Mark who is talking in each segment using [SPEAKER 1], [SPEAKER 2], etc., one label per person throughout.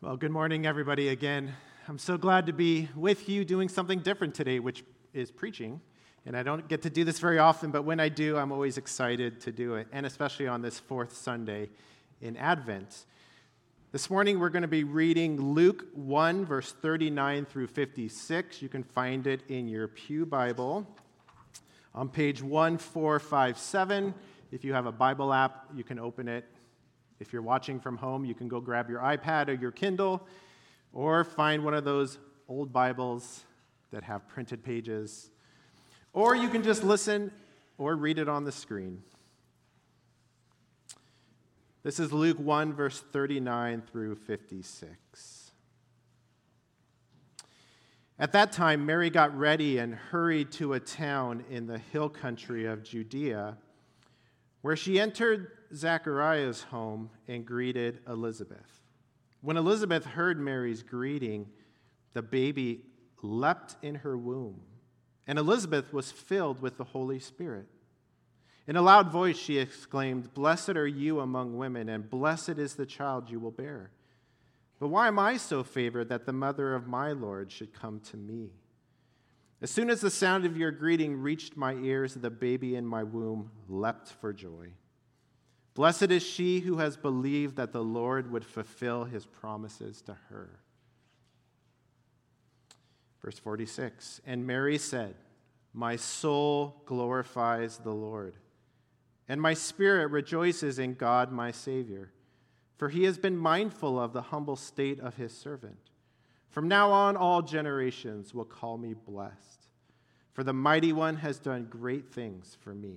[SPEAKER 1] Well, good morning, everybody, again. I'm so glad to be with you doing something different today, which is preaching. And I don't get to do this very often, but when I do, I'm always excited to do it, and especially on this fourth Sunday in Advent. This morning, we're going to be reading Luke 1, verse 39 through 56. You can find it in your Pew Bible on page 1457. If you have a Bible app, you can open it if you're watching from home, you can go grab your iPad or your Kindle or find one of those old Bibles that have printed pages. Or you can just listen or read it on the screen. This is Luke 1, verse 39 through 56. At that time, Mary got ready and hurried to a town in the hill country of Judea, where she entered Zachariah's home and greeted Elizabeth. When Elizabeth heard Mary's greeting, the baby leapt in her womb, and Elizabeth was filled with the Holy Spirit. In a loud voice, she exclaimed, Blessed are you among women, and blessed is the child you will bear. But why am I so favored that the mother of my Lord should come to me? As soon as the sound of your greeting reached my ears, the baby in my womb leapt for joy. Blessed is she who has believed that the Lord would fulfill his promises to her. Verse 46 And Mary said, My soul glorifies the Lord, and my spirit rejoices in God my Savior, for he has been mindful of the humble state of his servant. From now on, all generations will call me blessed, for the mighty one has done great things for me.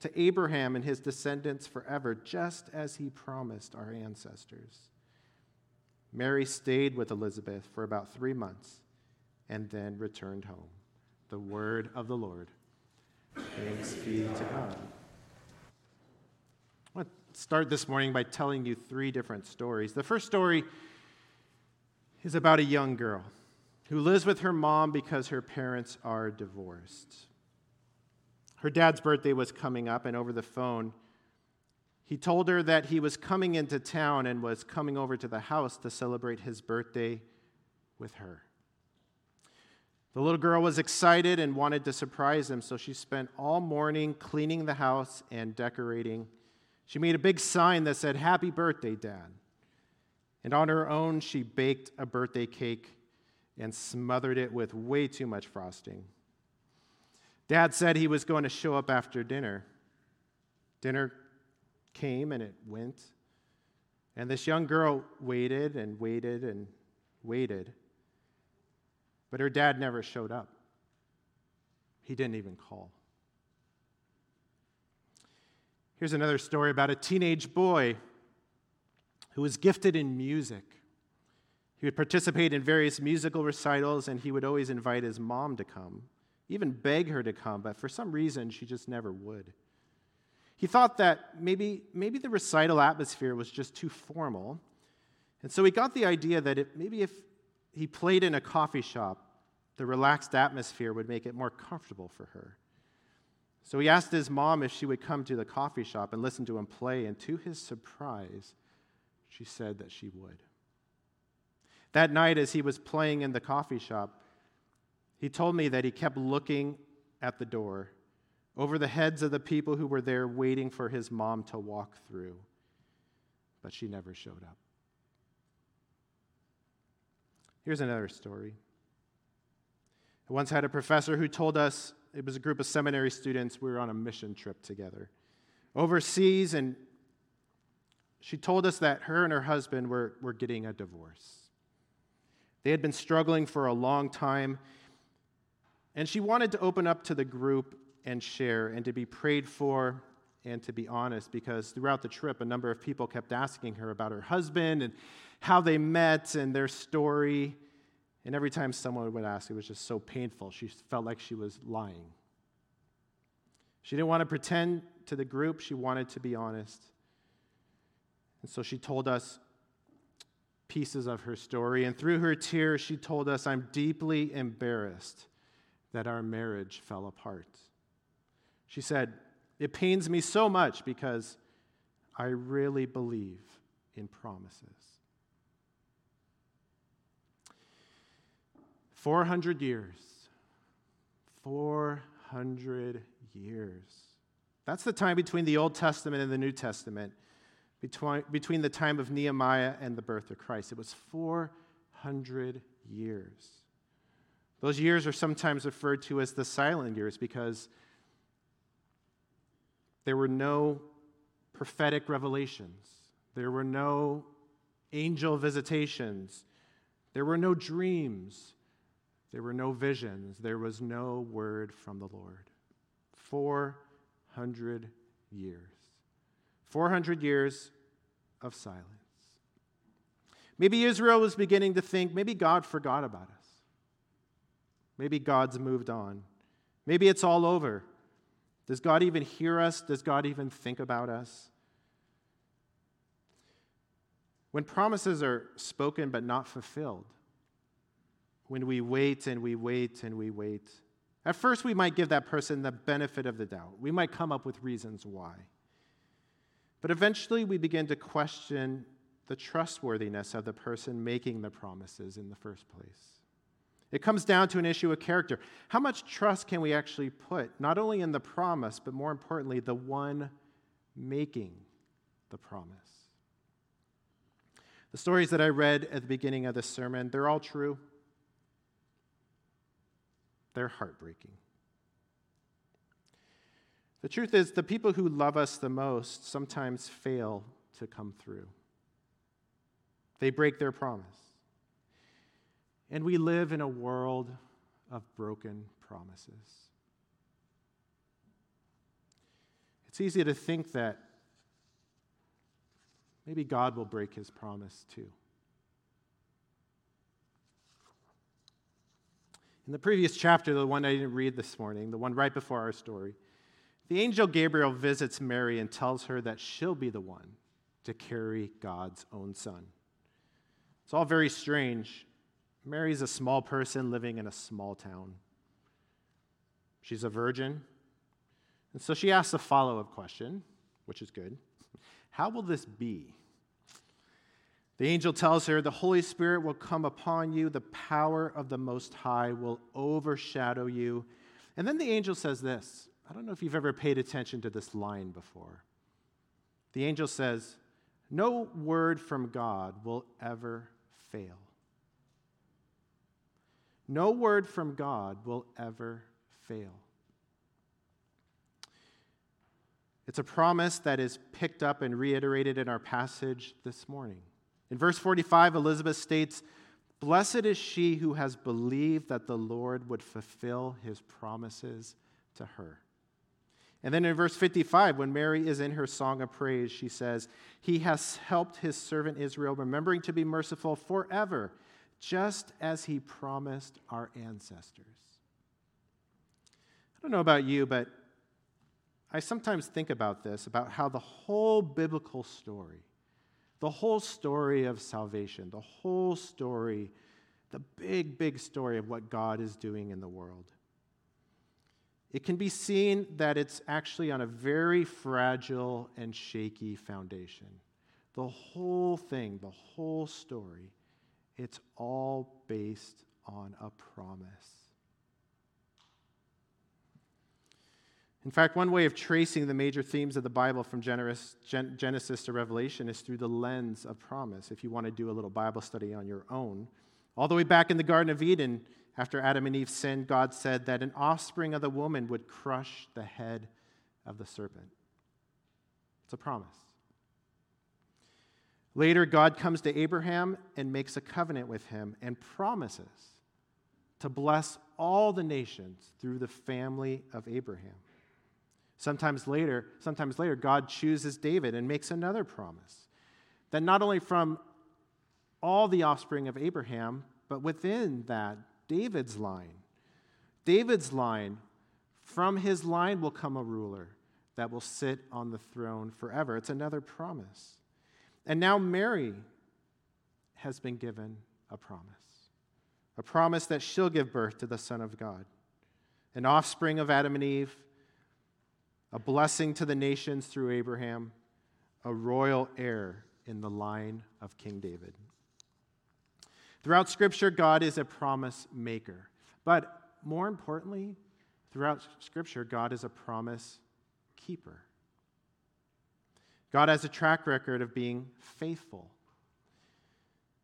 [SPEAKER 1] to Abraham and his descendants forever, just as he promised our ancestors. Mary stayed with Elizabeth for about three months and then returned home. The word of the Lord. Thanks be to God. I want to start this morning by telling you three different stories. The first story is about a young girl who lives with her mom because her parents are divorced. Her dad's birthday was coming up, and over the phone, he told her that he was coming into town and was coming over to the house to celebrate his birthday with her. The little girl was excited and wanted to surprise him, so she spent all morning cleaning the house and decorating. She made a big sign that said, Happy birthday, Dad. And on her own, she baked a birthday cake and smothered it with way too much frosting. Dad said he was going to show up after dinner. Dinner came and it went. And this young girl waited and waited and waited. But her dad never showed up. He didn't even call. Here's another story about a teenage boy who was gifted in music. He would participate in various musical recitals, and he would always invite his mom to come even beg her to come, but for some reason she just never would. He thought that maybe, maybe the recital atmosphere was just too formal. And so he got the idea that it, maybe if he played in a coffee shop, the relaxed atmosphere would make it more comfortable for her. So he asked his mom if she would come to the coffee shop and listen to him play, and to his surprise, she said that she would. That night, as he was playing in the coffee shop, he told me that he kept looking at the door over the heads of the people who were there waiting for his mom to walk through, but she never showed up. Here's another story. I once had a professor who told us it was a group of seminary students, we were on a mission trip together overseas, and she told us that her and her husband were, were getting a divorce. They had been struggling for a long time and she wanted to open up to the group and share and to be prayed for and to be honest because throughout the trip, a number of people kept asking her about her husband and how they met and their story. And every time someone would ask, it was just so painful. She felt like she was lying. She didn't want to pretend to the group, she wanted to be honest. And so she told us pieces of her story. And through her tears, she told us, I'm deeply embarrassed that our marriage fell apart. She said, It pains me so much because I really believe in promises. 400 years. 400 years. That's the time between the Old Testament and the New Testament, between, between the time of Nehemiah and the birth of Christ. It was 400 years. Those years are sometimes referred to as the silent years because there were no prophetic revelations, there were no angel visitations, there were no dreams, there were no visions, there was no word from the Lord. 400 years. 400 years of silence. Maybe Israel was beginning to think maybe God forgot about us. Maybe God's moved on. Maybe it's all over. Does God even hear us? Does God even think about us? When promises are spoken but not fulfilled, when we wait and we wait and we wait, at first we might give that person the benefit of the doubt. We might come up with reasons why. But eventually we begin to question the trustworthiness of the person making the promises in the first place. It comes down to an issue of character. How much trust can we actually put, not only in the promise, but more importantly, the one making the promise? The stories that I read at the beginning of this sermon, they're all true. They're heartbreaking. The truth is, the people who love us the most sometimes fail to come through. They break their promise. And we live in a world of broken promises. It's easy to think that maybe God will break his promise too. In the previous chapter, the one I didn't read this morning, the one right before our story, the angel Gabriel visits Mary and tells her that she'll be the one to carry God's own son. It's all very strange Mary's a small person living in a small town. She's a virgin. And so she asks a follow up question, which is good How will this be? The angel tells her, The Holy Spirit will come upon you, the power of the Most High will overshadow you. And then the angel says this I don't know if you've ever paid attention to this line before. The angel says, No word from God will ever fail. No word from God will ever fail. It's a promise that is picked up and reiterated in our passage this morning. In verse 45, Elizabeth states, Blessed is she who has believed that the Lord would fulfill his promises to her. And then in verse 55, when Mary is in her song of praise, she says, He has helped his servant Israel, remembering to be merciful forever just as he promised our ancestors. I don't know about you, but I sometimes think about this about how the whole biblical story, the whole story of salvation, the whole story, the big, big story of what God is doing in the world, it can be seen that it's actually on a very fragile and shaky foundation. The whole thing, the whole story, it's all based on a promise. In fact, one way of tracing the major themes of the Bible from Genesis to Revelation is through the lens of promise. If you want to do a little Bible study on your own, all the way back in the Garden of Eden, after Adam and Eve sinned, God said that an offspring of the woman would crush the head of the serpent. It's a promise. Later, God comes to Abraham and makes a covenant with him and promises to bless all the nations through the family of Abraham. Sometimes later, sometimes later, God chooses David and makes another promise that not only from all the offspring of Abraham, but within that, David's line. David's line, from his line will come a ruler that will sit on the throne forever. It's another promise. And now Mary has been given a promise a promise that she'll give birth to the Son of God, an offspring of Adam and Eve, a blessing to the nations through Abraham, a royal heir in the line of King David. Throughout Scripture, God is a promise maker. But more importantly, throughout Scripture, God is a promise keeper. God has a track record of being faithful,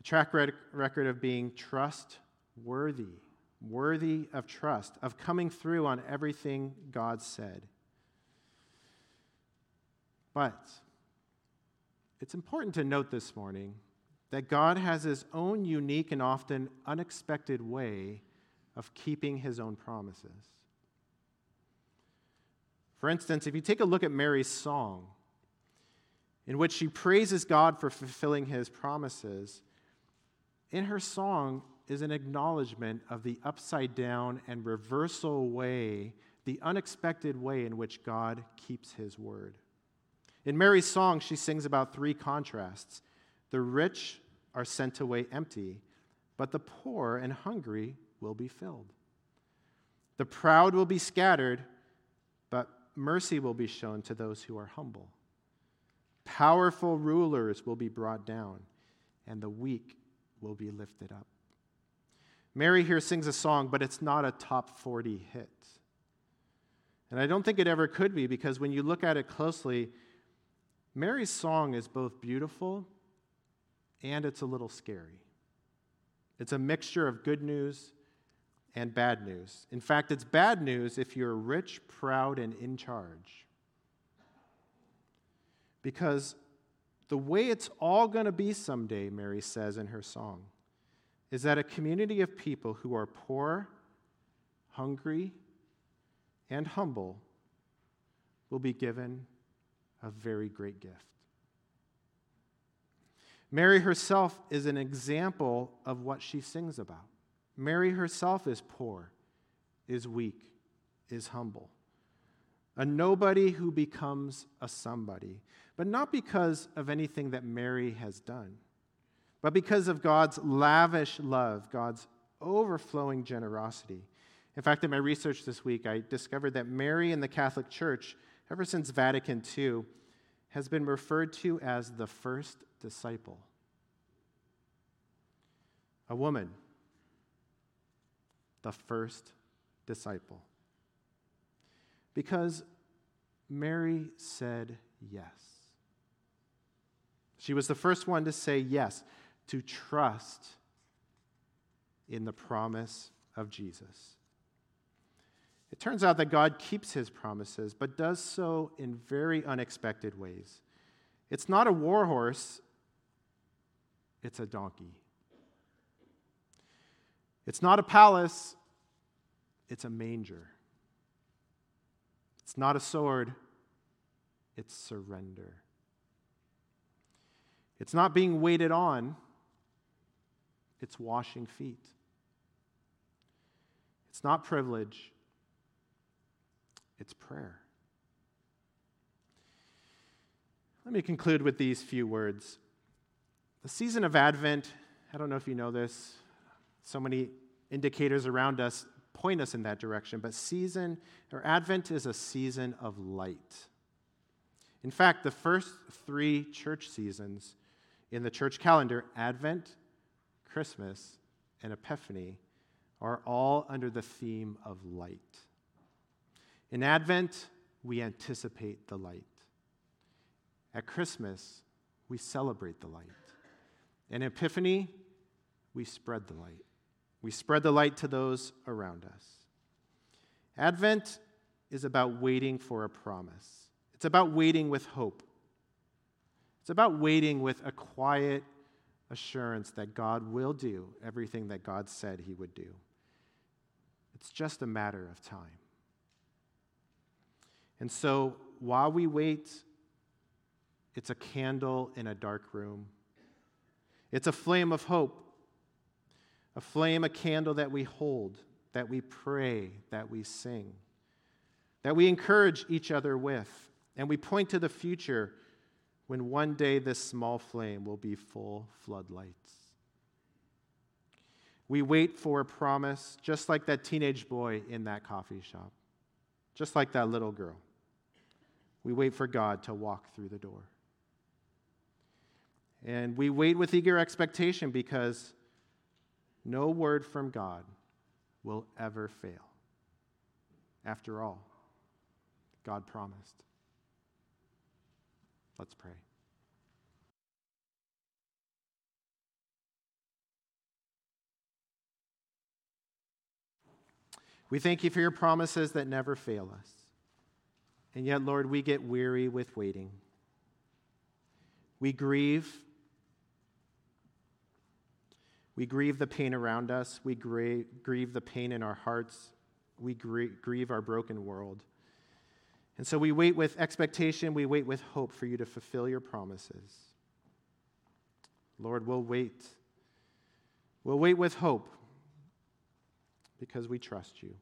[SPEAKER 1] a track record of being trustworthy, worthy of trust, of coming through on everything God said. But it's important to note this morning that God has his own unique and often unexpected way of keeping his own promises. For instance, if you take a look at Mary's song, in which she praises God for fulfilling his promises, in her song is an acknowledgement of the upside down and reversal way, the unexpected way in which God keeps his word. In Mary's song, she sings about three contrasts the rich are sent away empty, but the poor and hungry will be filled. The proud will be scattered, but mercy will be shown to those who are humble. Powerful rulers will be brought down, and the weak will be lifted up. Mary here sings a song, but it's not a top 40 hit. And I don't think it ever could be because when you look at it closely, Mary's song is both beautiful and it's a little scary. It's a mixture of good news and bad news. In fact, it's bad news if you're rich, proud, and in charge. Because the way it's all going to be someday, Mary says in her song, is that a community of people who are poor, hungry, and humble will be given a very great gift. Mary herself is an example of what she sings about. Mary herself is poor, is weak, is humble. A nobody who becomes a somebody, but not because of anything that Mary has done, but because of God's lavish love, God's overflowing generosity. In fact, in my research this week, I discovered that Mary in the Catholic Church, ever since Vatican II, has been referred to as the first disciple. A woman, the first disciple. Because Mary said yes. She was the first one to say yes, to trust in the promise of Jesus. It turns out that God keeps his promises, but does so in very unexpected ways. It's not a war horse, it's a donkey. It's not a palace, it's a manger. It's not a sword, it's surrender. It's not being waited on, it's washing feet. It's not privilege, it's prayer. Let me conclude with these few words. The season of Advent, I don't know if you know this, so many indicators around us point us in that direction, but season or Advent is a season of light. In fact, the first three church seasons in the church calendar, Advent, Christmas, and Epiphany, are all under the theme of light. In Advent, we anticipate the light. At Christmas, we celebrate the light. In Epiphany, we spread the light. We spread the light to those around us. Advent is about waiting for a promise, it's about waiting with hope. It's about waiting with a quiet assurance that God will do everything that God said he would do. It's just a matter of time. And so while we wait, it's a candle in a dark room. It's a flame of hope. A flame, a candle that we hold, that we pray, that we sing, that we encourage each other with, and we point to the future when one day this small flame will be full floodlights. We wait for a promise, just like that teenage boy in that coffee shop, just like that little girl. We wait for God to walk through the door. And we wait with eager expectation because no word from God will ever fail. After all, God promised. Let's pray. We thank you for your promises that never fail us. And yet, Lord, we get weary with waiting. We grieve. We grieve the pain around us. We grieve the pain in our hearts. We grieve our broken world. And so we wait with expectation, we wait with hope for you to fulfill your promises. Lord, we'll wait. We'll wait with hope because we trust you.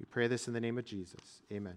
[SPEAKER 1] We pray this in the name of Jesus. Amen.